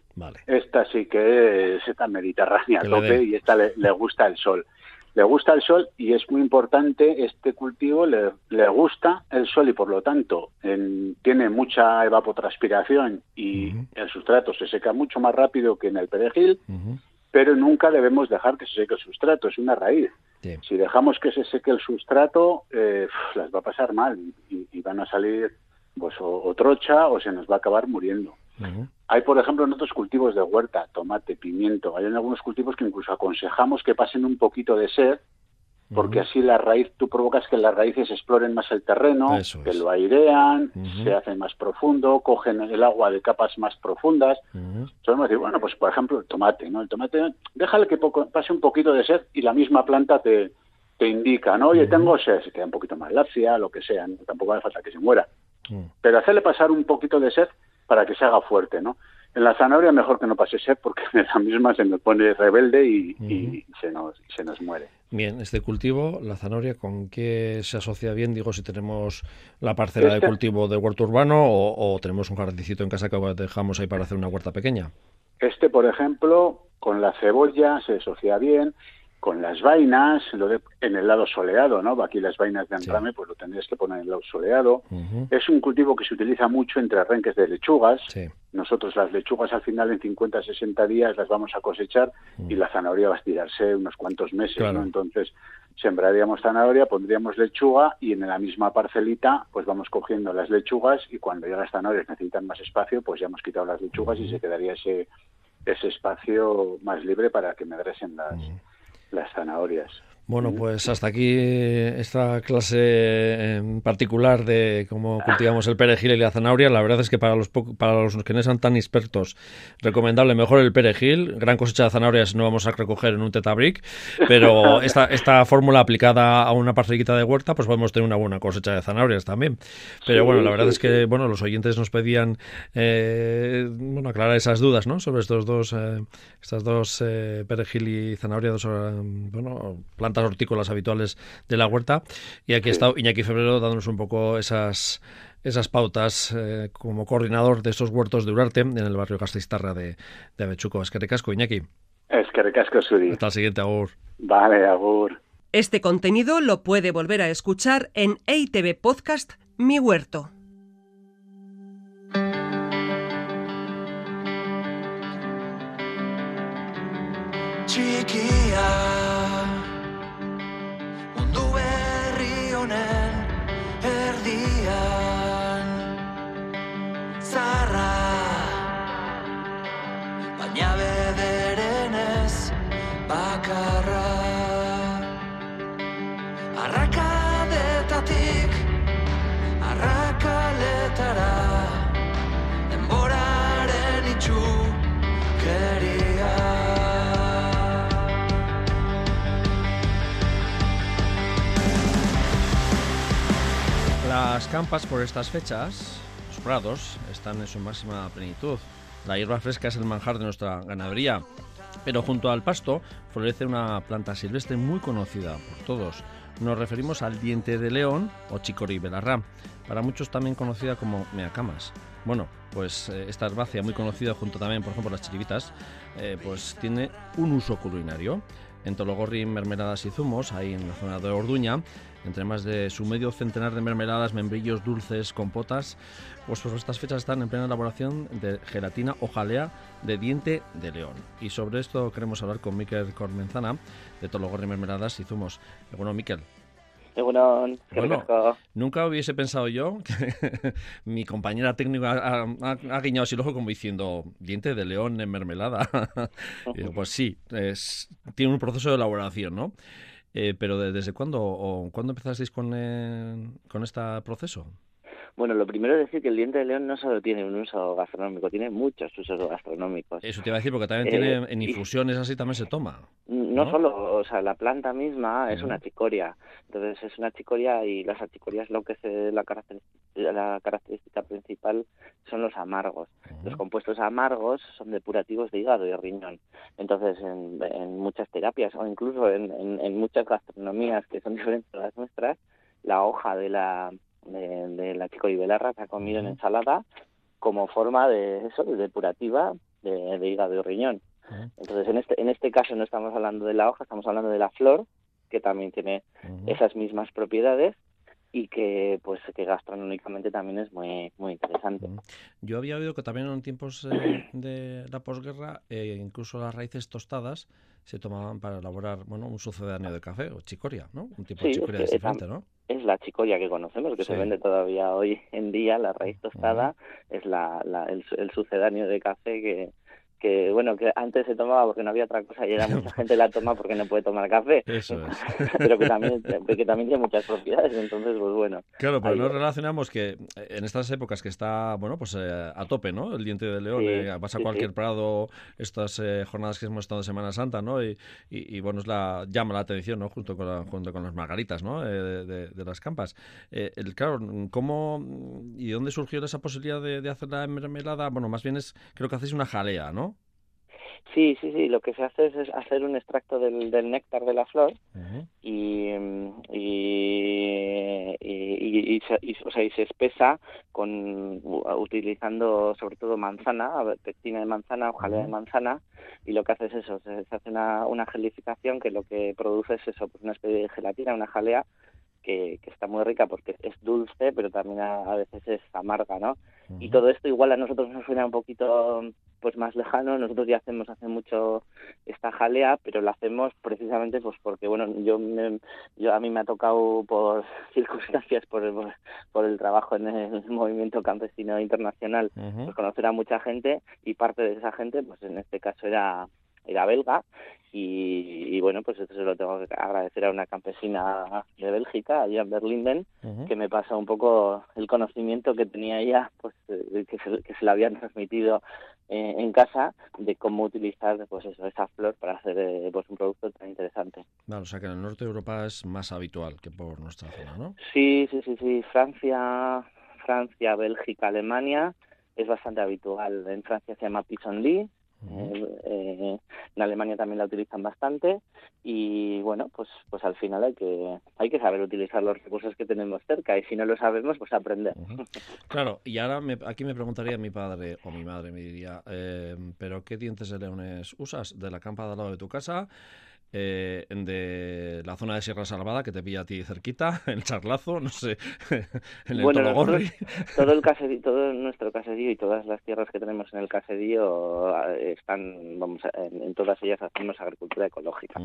I: Esta sí que es esta mediterránea a tope y esta le, gusta el sol. Le gusta el sol y es muy importante, este cultivo le, gusta el sol y por lo tanto tiene mucha evapotranspiración y el sustrato se seca mucho más rápido que en el perejil, pero nunca debemos dejar que se seque el sustrato, es una raíz. Si dejamos que se seque el sustrato, eh, las va a pasar mal y, van a salir pues o trocha o se nos va a acabar muriendo. Hay, por ejemplo, en otros cultivos de huerta, tomate, pimiento, hay en algunos cultivos que incluso aconsejamos que pasen un poquito de sed, porque así la raíz, tú provocas que las raíces exploren más el terreno, que lo airean, se hacen más profundo, cogen el agua de capas más profundas. Solemos decir, bueno, pues por ejemplo el tomate, ¿no? El tomate, déjale que pase un poquito de sed y la misma planta te, te indica, ¿no? Oye, tengo sed, se queda un poquito más lacia, lo que sea, tampoco hace falta que se muera. Pero hacerle pasar un poquito de sed para que se haga fuerte, ¿no? En la zanahoria mejor que no pase sed porque en la misma se nos pone rebelde y, se, nos, se nos muere.
A: Bien, este cultivo, la zanahoria, ¿con qué se asocia bien? Digo, si tenemos la parcela de este cultivo de huerto urbano o, tenemos un jardincito en casa que dejamos ahí para hacer una huerta pequeña.
I: Este, por ejemplo, con la cebolla se asocia bien con las vainas, lo de, en el lado soleado, ¿no? Aquí las vainas de antrame, pues lo tendrías que poner en el lado soleado. Es un cultivo que se utiliza mucho entre arranques de lechugas. Nosotros las lechugas al final en 50, 60 días las vamos a cosechar y la zanahoria va a estirarse unos cuantos meses, ¿no? Entonces sembraríamos zanahoria, pondríamos lechuga y en la misma parcelita pues vamos cogiendo las lechugas y cuando ya las zanahorias necesitan más espacio, pues ya hemos quitado las lechugas y se quedaría ese ese espacio más libre para que me medresen las las zanahorias.
A: Bueno, pues hasta aquí esta clase en particular de cómo cultivamos el perejil y la zanahoria. La verdad es que para los para los que no sean tan expertos, recomendable mejor el perejil. Gran cosecha de zanahorias no vamos a recoger en un tetabric, pero esta, esta fórmula aplicada a una parcelita de huerta, pues podemos tener una buena cosecha de zanahorias también. Pero bueno, la verdad es que bueno, los oyentes nos pedían eh, bueno aclarar esas dudas, ¿no? Sobre estos dos, eh, estas dos eh, perejil y zanahoria, dos bueno plantas hortícolas habituales de la huerta. Y aquí ha estado Iñaki Febrero dándonos un poco esas esas pautas eh, como coordinador de esos huertos de Urarte en el barrio Castellistarra de, de Avechuco. Es que recasco, Iñaki.
I: Es que recasco, Suri.
A: Hasta el siguiente, Agur.
I: Vale, Agur.
B: Este contenido lo puede volver a escuchar en EITV Podcast Mi Huerto. Chiquilla.
A: Las campas por estas fechas, los prados, están en su máxima plenitud. La hierba fresca es el manjar de nuestra ganadería, pero junto al pasto florece una planta silvestre muy conocida por todos. Nos referimos al diente de león o chicory belarra, para muchos también conocida como meacamas. Bueno, pues eh, esta herbácea muy conocida junto también, por ejemplo, las chiribitas, eh, pues tiene un uso culinario. en Tologorri Mermeladas y Zumos, ahí en la zona de Orduña, entre más de su medio centenar de mermeladas, membrillos, dulces, compotas, pues por estas fechas están en plena elaboración de gelatina o jalea de diente de león. Y sobre esto queremos hablar con Miquel Cormenzana, de Tologorri Mermeladas y Zumos. Bueno, Miquel,
J: bueno,
A: nunca hubiese pensado yo que mi compañera técnica ha, guiñado así el ojo como diciendo diente de león en mermelada. pues sí, tiene un proceso de elaboración, ¿no? Eh, pero ¿desde cuándo o cuándo empezasteis con, eh, con este proceso?
J: Bueno, lo primero es decir que el diente de león no solo tiene un uso gastronómico, tiene muchos usos gastronómicos.
A: Eso te iba a decir, porque también tiene, eh, en infusiones así también se toma.
J: No, solo, o sea, la planta misma es una chicoria. Entonces es una chicoria y las achicorias lo que es la, característica, la característica principal son los amargos. Los compuestos amargos son depurativos de hígado y riñón. Entonces en, muchas terapias o incluso en, en muchas gastronomías que son diferentes a las nuestras, la hoja de la de, la chico Belarra se ha comido en ensalada como forma de eso, de depurativa de, hígado y riñón. Entonces, en este, en este caso no estamos hablando de la hoja, estamos hablando de la flor, que también tiene esas mismas propiedades y que pues que gastronómicamente también es muy muy interesante.
A: Yo había oído que también en tiempos eh, de la posguerra eh, incluso las raíces tostadas se tomaban para elaborar bueno un sucedáneo de café o chicoria, ¿no? Un tipo de chicoria diferente, ¿no?
J: es la chicoria que conocemos, que se vende todavía hoy en día, la raíz tostada, es la, la el, el, sucedáneo de café que, que bueno que antes se tomaba porque no había otra cosa y era mucha gente la toma porque no puede tomar café.
A: Eso es.
J: Pero que también que también tiene muchas propiedades entonces pues bueno.
A: Claro pero no relacionamos que en estas épocas que está bueno pues eh, a tope no el diente de león eh, vas a cualquier prado estas eh, jornadas que hemos estado de Semana Santa no y, y, bueno es la llama la atención no junto con junto con las margaritas no de, de, las campas. El claro cómo y dónde surgió esa posibilidad de, de hacer la mermelada bueno más bien es creo que hacéis una jalea no
J: Sí, sí, sí. Lo que se hace es, hacer un extracto del, del néctar de la flor y, y, y, se, o sea, y se espesa con utilizando sobre todo manzana, pectina de manzana o jalea de manzana y lo que hace es eso, se, hace una, una gelificación que lo que produce es eso, pues una especie de gelatina, una jalea que, que, está muy rica porque es dulce, pero también a, veces es amarga, ¿no? Y todo esto igual a nosotros nos suena un poquito pues más lejano. Nosotros ya hacemos hace mucho esta jalea, pero la hacemos precisamente pues porque bueno, yo yo a mí me ha tocado por circunstancias por el, por el trabajo en el movimiento campesino internacional, pues conocer a mucha gente y parte de esa gente pues en este caso era era belga y, bueno, pues esto se lo tengo que agradecer a una campesina de Bélgica, a Jan Berlinden, que me pasa un poco el conocimiento que tenía ella, pues eh, que se, que se le habían transmitido eh, en casa de cómo utilizar pues eso, esa flor para hacer eh, pues un producto tan interesante.
A: Claro, o sea que en el norte de Europa es más habitual que por nuestra zona, ¿no?
J: Sí, sí, sí, sí. Francia, Francia, Bélgica, Alemania es bastante habitual. En Francia se llama pissenlit eh, en Alemania también la utilizan bastante y bueno, pues pues al final hay que hay que saber utilizar los recursos que tenemos cerca y si no lo sabemos, pues aprender.
A: Claro, y ahora aquí me preguntaría mi padre o mi madre, me diría, eh, ¿pero qué dientes de leones usas? ¿De la campa de al lado de tu casa? Eh, de la zona de Sierra Salvada, que te pilla a ti cerquita, el Charlazo, no sé, en el bueno,
J: todo el caserío, todo nuestro caserío y todas las tierras que tenemos en el caserío eh, están, vamos, en, todas ellas hacemos agricultura ecológica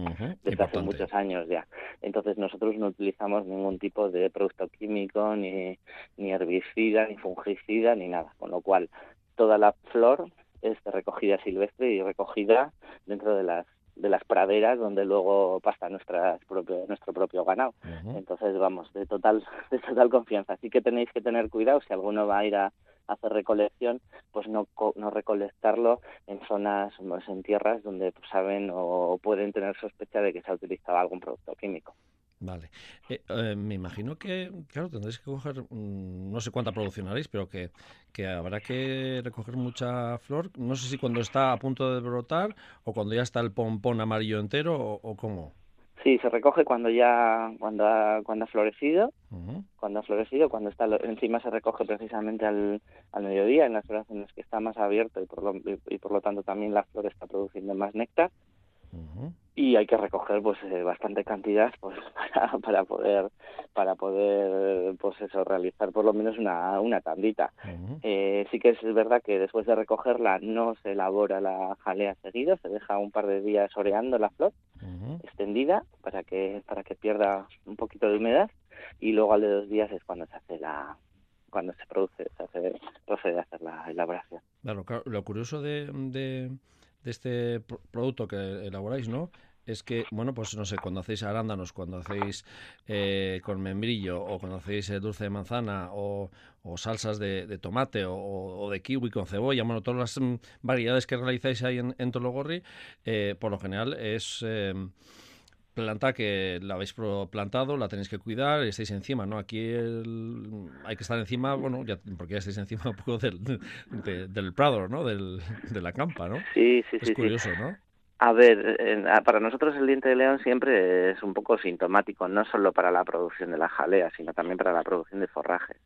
J: desde hace muchos años ya. Entonces nosotros no utilizamos ningún tipo de producto químico, ni, ni herbicida, ni fungicida, ni nada, con lo cual toda la flor es recogida silvestre y recogida dentro de las de las praderas donde luego pasa nuestra propio, nuestro propio ganado. Entonces, vamos, de total, de total confianza. Así que tenéis que tener cuidado si alguno va a ir a, hacer recolección, pues no, no recolectarlo en zonas, pues, en tierras donde pues, saben o pueden tener sospecha de que se ha utilizado algún producto químico.
A: Vale. Eh, eh, me imagino que, claro, tendréis que coger, mm, no sé cuánta producción haréis, pero que, que habrá que recoger mucha flor. No sé si cuando está a punto de brotar o cuando ya está el pompón amarillo entero o, cómo.
J: Sí, se recoge cuando ya cuando ha, cuando ha florecido, cuando ha florecido, cuando está encima se recoge precisamente al, al mediodía en las horas en las que está más abierto y por lo, y por lo tanto también la flor está produciendo más néctar y hay que recoger pues eh, bastante cantidad pues para, para poder para poder pues eso realizar por lo menos una, una tandita. Eh, sí que es verdad que después de recogerla no se elabora la jalea seguida se deja un par de días oreando la flor extendida para que para que pierda un poquito de humedad y luego al de dos días es cuando se hace la cuando se produce se hace procede a hacer la elaboración.
A: Claro, lo curioso de, de de este producto que elaboráis, ¿no? es que, bueno, pues no sé, cuando hacéis arándanos, cuando hacéis eh, con membrillo o cuando hacéis eh, dulce de manzana o, salsas de, tomate o, de kiwi con cebolla, bueno, todas las mm, variedades que realizáis ahí en, Tologorri, eh, por lo general es planta que la habéis plantado, la tenéis que cuidar, estáis encima, ¿no? Aquí hay que estar encima, bueno, ya, porque ya estáis encima un poco del, del prado, ¿no? Del, de la campa, ¿no?
J: Sí, sí,
A: sí. Es curioso, ¿no?
J: A ver, para nosotros el diente de león siempre es un poco sintomático, no solo para la producción de la jalea, sino también para la producción de forrajes.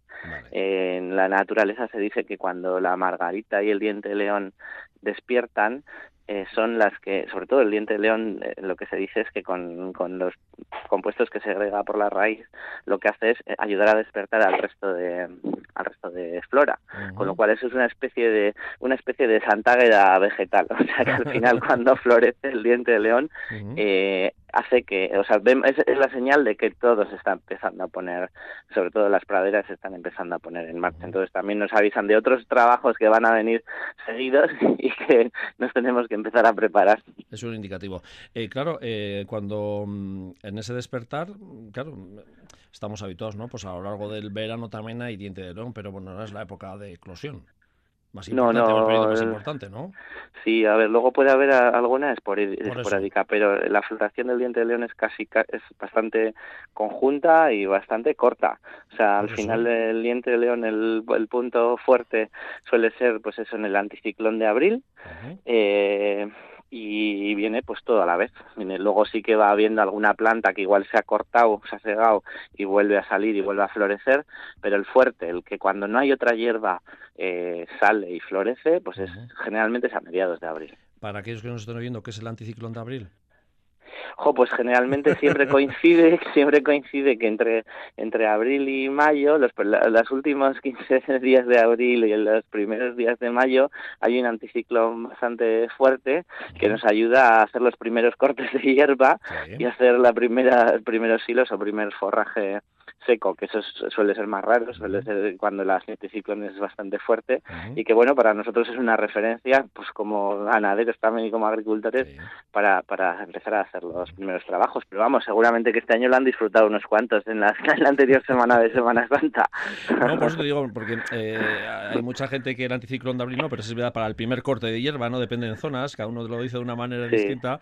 J: En la naturaleza se dice que cuando la margarita y el diente de león despiertan, eh, son las que, sobre todo el diente de león, eh, lo que se dice es que con, con, los compuestos que segrega por la raíz, lo que hace es eh, ayudar a despertar al resto de al resto de flora, con lo cual eso es una especie de una especie de santágueda vegetal, o sea que al final cuando florece el diente de león eh, hace que, o sea, es, la señal de que todo se está empezando a poner, sobre todo las praderas se están empezando a poner en marcha. Entonces también nos avisan de otros trabajos que van a venir seguidos y que nos tenemos que empezar a preparar.
A: Es un indicativo. Eh, claro, eh, cuando mm, en ese despertar, claro, estamos habituados, ¿no? Pues a lo largo del verano también hay diente de león, pero bueno, ahora es la época de eclosión más importante, no, no, más importante, ¿no?
J: Sí, a ver, luego puede haber alguna esporádica, pero la floración del diente de león es casi es bastante conjunta y bastante corta. O sea, al final del diente de león el, el, punto fuerte suele ser, pues eso, en el anticiclón de abril. eh, y viene pues todo a la vez. Luego sí que va habiendo alguna planta que igual se ha cortado, se ha cegado y vuelve a salir y vuelve a florecer, pero el fuerte, el que cuando no hay otra hierba eh, sale y florece, pues es generalmente es a mediados de abril.
A: Para aquellos que nos están oyendo, ¿qué es el anticiclón de abril?
J: Pues generalmente siempre coincide, siempre coincide que entre, entre abril y mayo, los, los últimos 15 días de abril y los primeros días de mayo, hay un anticiclón bastante fuerte que nos ayuda a hacer los primeros cortes de hierba y hacer la primera, primeros hilos o primer forraje seco, que eso suele ser más raro, suele ser cuando la anticiclón es bastante fuerte y que bueno, para nosotros es una referencia, pues como ganaderos también y como agricultores, para, para empezar a hacer los primeros trabajos. Pero vamos, seguramente que este año lo han disfrutado unos cuantos en la, anterior semana de Semana Santa.
A: No, por eso te digo, porque eh, hay mucha gente que el anticiclón de abril no, pero es verdad para el primer corte de hierba, ¿no? Depende en zonas, cada uno lo dice de una manera distinta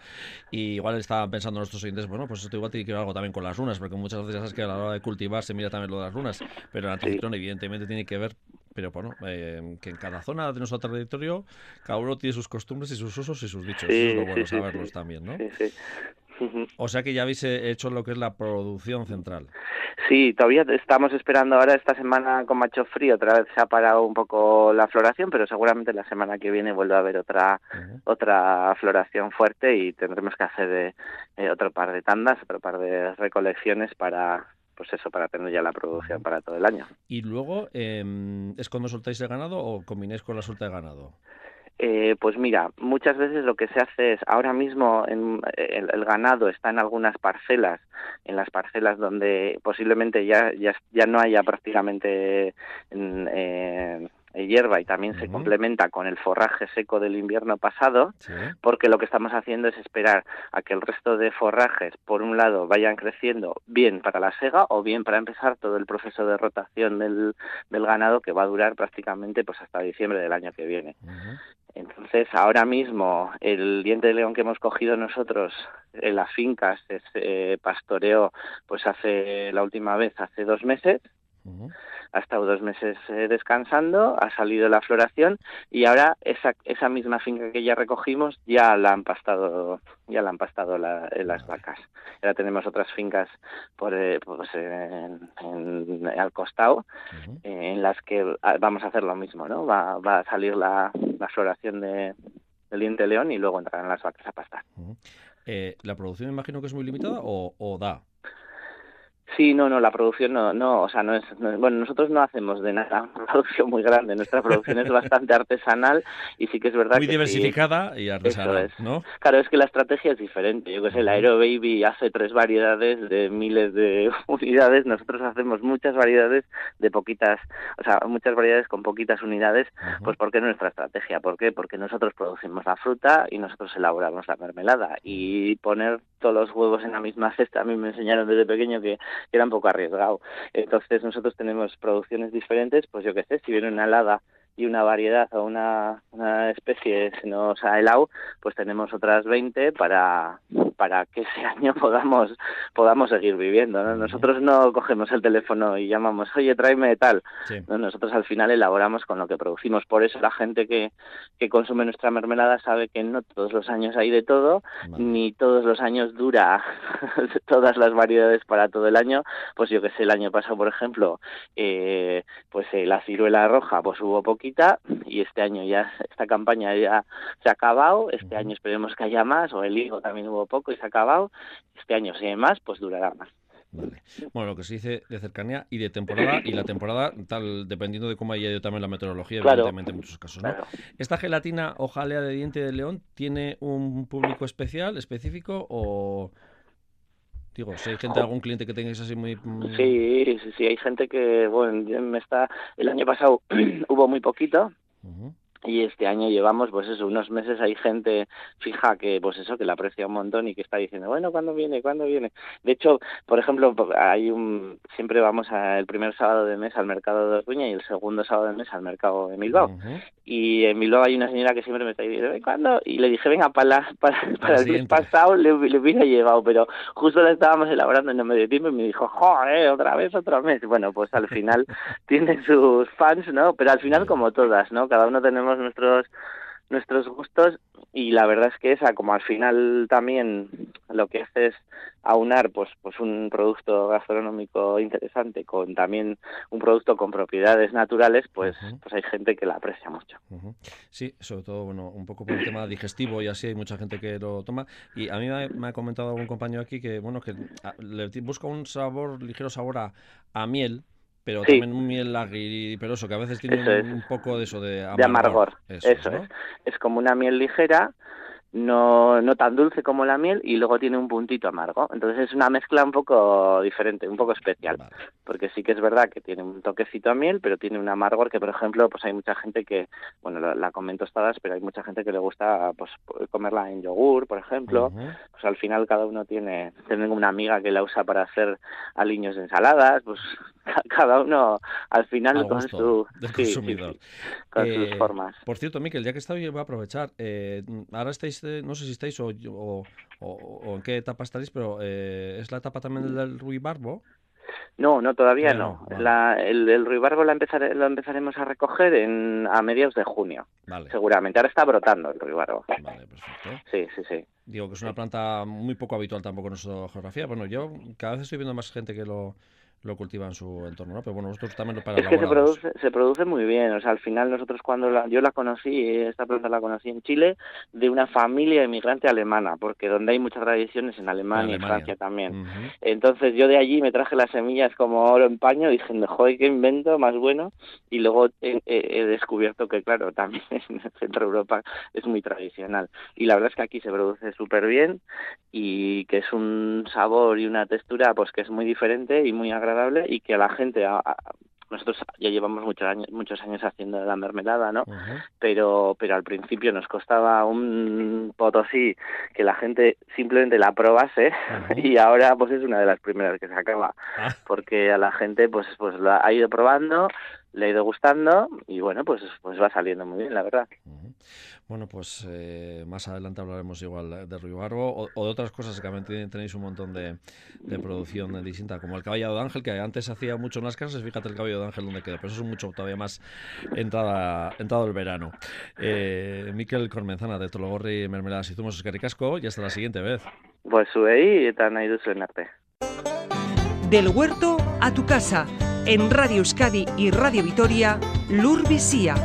A: y igual estaban pensando nuestros oyentes, bueno, pues esto igual tiene que ver algo también con las runas, porque muchas veces ya sabes que a la hora de cultivar se mira también lo de las runas, pero el anticiclón evidentemente tiene que ver pero bueno, eh, que en cada zona de nuestro territorio cada uno tiene sus costumbres y sus usos y sus dichos. Eso es lo bueno saberlos también, ¿no? O sea que ya habéis eh, hecho lo que es la producción central.
J: Sí, todavía estamos esperando ahora esta semana con macho frío, otra vez se ha parado un poco la floración, pero seguramente la semana que viene vuelve a haber otra otra floración fuerte y tendremos que hacer eh, otro par de tandas, otro par de recolecciones para pues eso, para tener ya la producción para todo el año.
A: ¿Y luego em, es cuando soltáis el ganado o combinéis con la suelta de ganado?
J: Eh, pues mira, muchas veces lo que se hace es, ahora mismo en, el, ganado está en algunas parcelas, en las parcelas donde posiblemente ya, ya, ya no haya prácticamente en, hierba y también se complementa con el forraje seco del invierno pasado, porque lo que estamos haciendo es esperar a que el resto de forrajes, por un lado, vayan creciendo bien para la sega o bien para empezar todo el proceso de rotación del, del ganado que va a durar prácticamente pues hasta diciembre del año que viene. Entonces, ahora mismo, el diente de león que hemos cogido nosotros en las fincas, se eh, pastoreó pues hace la última vez, hace dos meses, ha estado dos meses eh, descansando, ha salido la floración y ahora esa, esa misma finca que ya recogimos ya la han pastado, ya la han pastado eh, las vacas. Ahora tenemos otras fincas por, eh, pues en, al costado en las que ah, vamos a hacer lo mismo, ¿no? Va, va a salir la, la floración de, del diente león y luego entrarán las vacas a pastar.
A: Eh, ¿La producción imagino que es muy limitada o, o da?
J: Sí, no, no, la producción no, no, o sea, no es, bueno, nosotros no hacemos de nada una producción muy grande, nuestra producción es bastante artesanal y sí que es verdad
A: muy diversificada y artesanal, ¿no?
J: Claro, es que la estrategia es diferente. Yo que sé, el Aero Baby hace tres variedades de miles de unidades, nosotros hacemos muchas variedades de poquitas, o sea, muchas variedades con poquitas unidades, pues porque es nuestra estrategia, ¿por qué? Porque nosotros producimos la fruta y nosotros elaboramos la mermelada y poner todos los huevos en la misma cesta, a mí me enseñaron desde pequeño que era un poco arriesgado. Entonces nosotros tenemos producciones diferentes, pues yo qué sé, si viene una helada y una variedad o una, una especie se nos ha helado, pues tenemos otras 20 para, para que ese año podamos podamos seguir viviendo. ¿no? Nosotros no cogemos el teléfono y llamamos, oye, tráeme tal. ¿no? Nosotros al final elaboramos con lo que producimos. Por eso la gente que, que consume nuestra mermelada sabe que no todos los años hay de todo, ni todos los años dura todas las variedades para todo el año. Pues yo que sé, el año pasado, por ejemplo, eh, pues eh, la ciruela roja, pues hubo y este año ya esta campaña ya se ha acabado, este año esperemos que haya más, o el higo también hubo poco y se ha acabado, este año si hay más, pues durará más.
A: Vale. Bueno, lo que se dice de cercanía y de temporada, y la temporada, tal, dependiendo de cómo haya ido también la meteorología, evidentemente en muchos casos. ¿no? ¿Esta gelatina o jalea de diente de león tiene un público especial, específico, o, Digo, si hay gente, algún cliente que tengáis así muy...
J: Sí, sí, sí, hay gente que, bueno, me está... El año pasado hubo muy poquito, y este año llevamos pues eso unos meses hay gente fija que pues eso que la aprecia un montón y que está diciendo bueno cuándo viene cuándo viene de hecho por ejemplo hay un siempre vamos el primer sábado de mes al mercado de Orduña y el segundo sábado de mes al mercado de Bilbao. Y en Bilbao hay una señora que siempre me está diciendo ¿cuándo? y le dije venga para para, para el mes pasado le, hubiera llevado pero justo la estábamos elaborando en el medio tiempo y me dijo joder otra vez otro mes bueno pues al final tiene sus fans no pero al final como todas no cada uno tenemos nuestros nuestros gustos y la verdad es que esa como al final también lo que hace es aunar pues pues un producto gastronómico interesante con también un producto con propiedades naturales pues pues hay gente que la aprecia mucho.
A: Sí sobre todo bueno un poco por el tema digestivo y así hay mucha gente que lo toma. Y a mí me ha, comentado algún compañero aquí que bueno que le busca un sabor ligero sabor a, a miel pero también un miel aguiperoso, que a veces tiene un, poco de eso de
J: amargor. De amargor. Eso, es. Es como una miel ligera no, no tan dulce como la miel y luego tiene un puntito amargo. Entonces es una mezcla un poco diferente, un poco especial. Porque sí que es verdad que tiene un toquecito a miel, pero tiene un amargor que, por ejemplo, pues hay mucha gente que, bueno, la, la comen tostadas, pero hay mucha gente que le gusta pues comerla en yogur, por ejemplo. Pues al final cada uno tiene, tengo una amiga que la usa para hacer aliños de ensaladas, pues cada uno al final con su
A: consumidor.
J: con sus eh, formas.
A: Por cierto, Miquel, ya que está voy a aprovechar. Eh, ahora estáis no sé si estáis o, o, en qué etapa estaréis, pero eh, ¿es la etapa también del ruibarbo?
J: No, no, todavía no. el, el ruibarbo lo, lo empezaremos a recoger en, a mediados de junio, seguramente. Ahora está brotando el ruibarbo.
A: Vale, perfecto.
J: Sí, sí, sí.
A: Digo que es una planta muy poco habitual tampoco en nuestra geografía. Bueno, yo cada vez estoy viendo más gente que lo lo cultiva en su entorno, ¿no? Pero bueno, nosotros también lo para
J: Es que se produce, se produce muy bien, o sea, al final nosotros cuando la, yo la conocí, esta planta la conocí en Chile, de una familia inmigrante alemana, porque donde hay muchas tradiciones en Alemania, y en Francia también. Entonces yo de allí me traje las semillas como oro en paño, diciendo, joder, qué invento más bueno, y luego he, he descubierto que, claro, también en el centro de Europa es muy tradicional. Y la verdad es que aquí se produce súper bien y que es un sabor y una textura pues que es muy diferente y muy agradable y que a la gente, nosotros ya llevamos muchos años, muchos años haciendo la mermelada, ¿no? Pero pero al principio nos costaba un potosí que la gente simplemente la probase y ahora pues es una de las primeras que se acaba, ah. porque a la gente pues pues la ha ido probando, le ha ido gustando y bueno, pues pues va saliendo muy bien, la verdad.
A: Bueno, pues eh, más adelante hablaremos igual de Río o, o, de otras cosas que también tenéis un montón de, de, producción distinta, como el caballado de ángel, que antes hacía mucho en las casas, fíjate el cabello de ángel donde queda, pero eso es mucho todavía más entrada, entrado el verano. Eh, Miquel Cormenzana, de Tologorri, Mermeladas y Zumos Escaricasco, y hasta la siguiente vez.
J: Pues sube y tan ahí.
B: Del huerto a tu casa, en Radio Euskadi y Radio Vitoria, Lur Visía.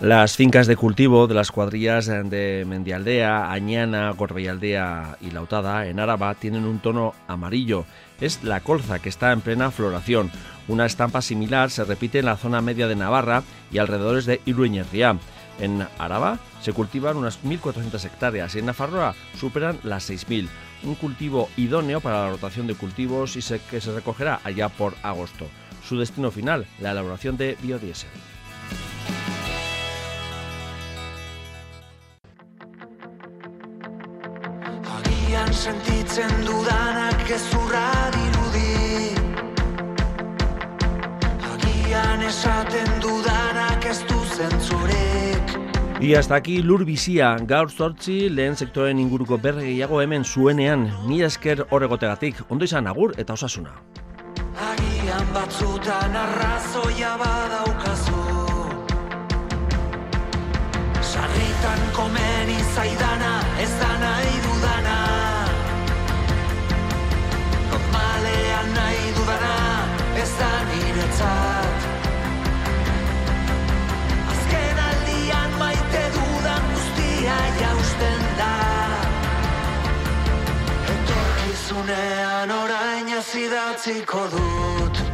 B: Las fincas de cultivo de las cuadrillas de Mendialdea, Añana, Gorbeialdea y Lautada en Áraba tienen un tono amarillo. Es la colza que está en plena floración. Una estampa similar se repite en la zona media de Navarra y alrededores de Iruñerría. En Araba se cultivan unas 1.400 hectáreas y en Nafarroa superan las 6.000. Un cultivo idóneo para la rotación de cultivos y que se recogerá allá por agosto. Su destino final, la elaboración de biodiesel. Y hasta aquí lur bizia, gaur zortzi lehen sektoren inguruko berre gehiago hemen zuenean, mila esker horregotegatik, ondo izan agur eta osasuna. Agian batzutan arrazoia badaukazu. Sarritan komen izaidana ez da nahi dudana ez da niretzat Entzunean orain azidatziko dut.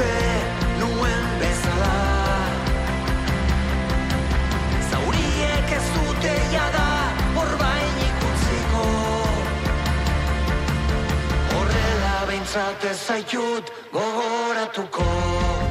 B: uste nuen bezala. Zauriek ez dute jada horbain ikutziko Horrela behintzat ez zaitut gogoratuko Horrela behintzat ez zaitut gogoratuko.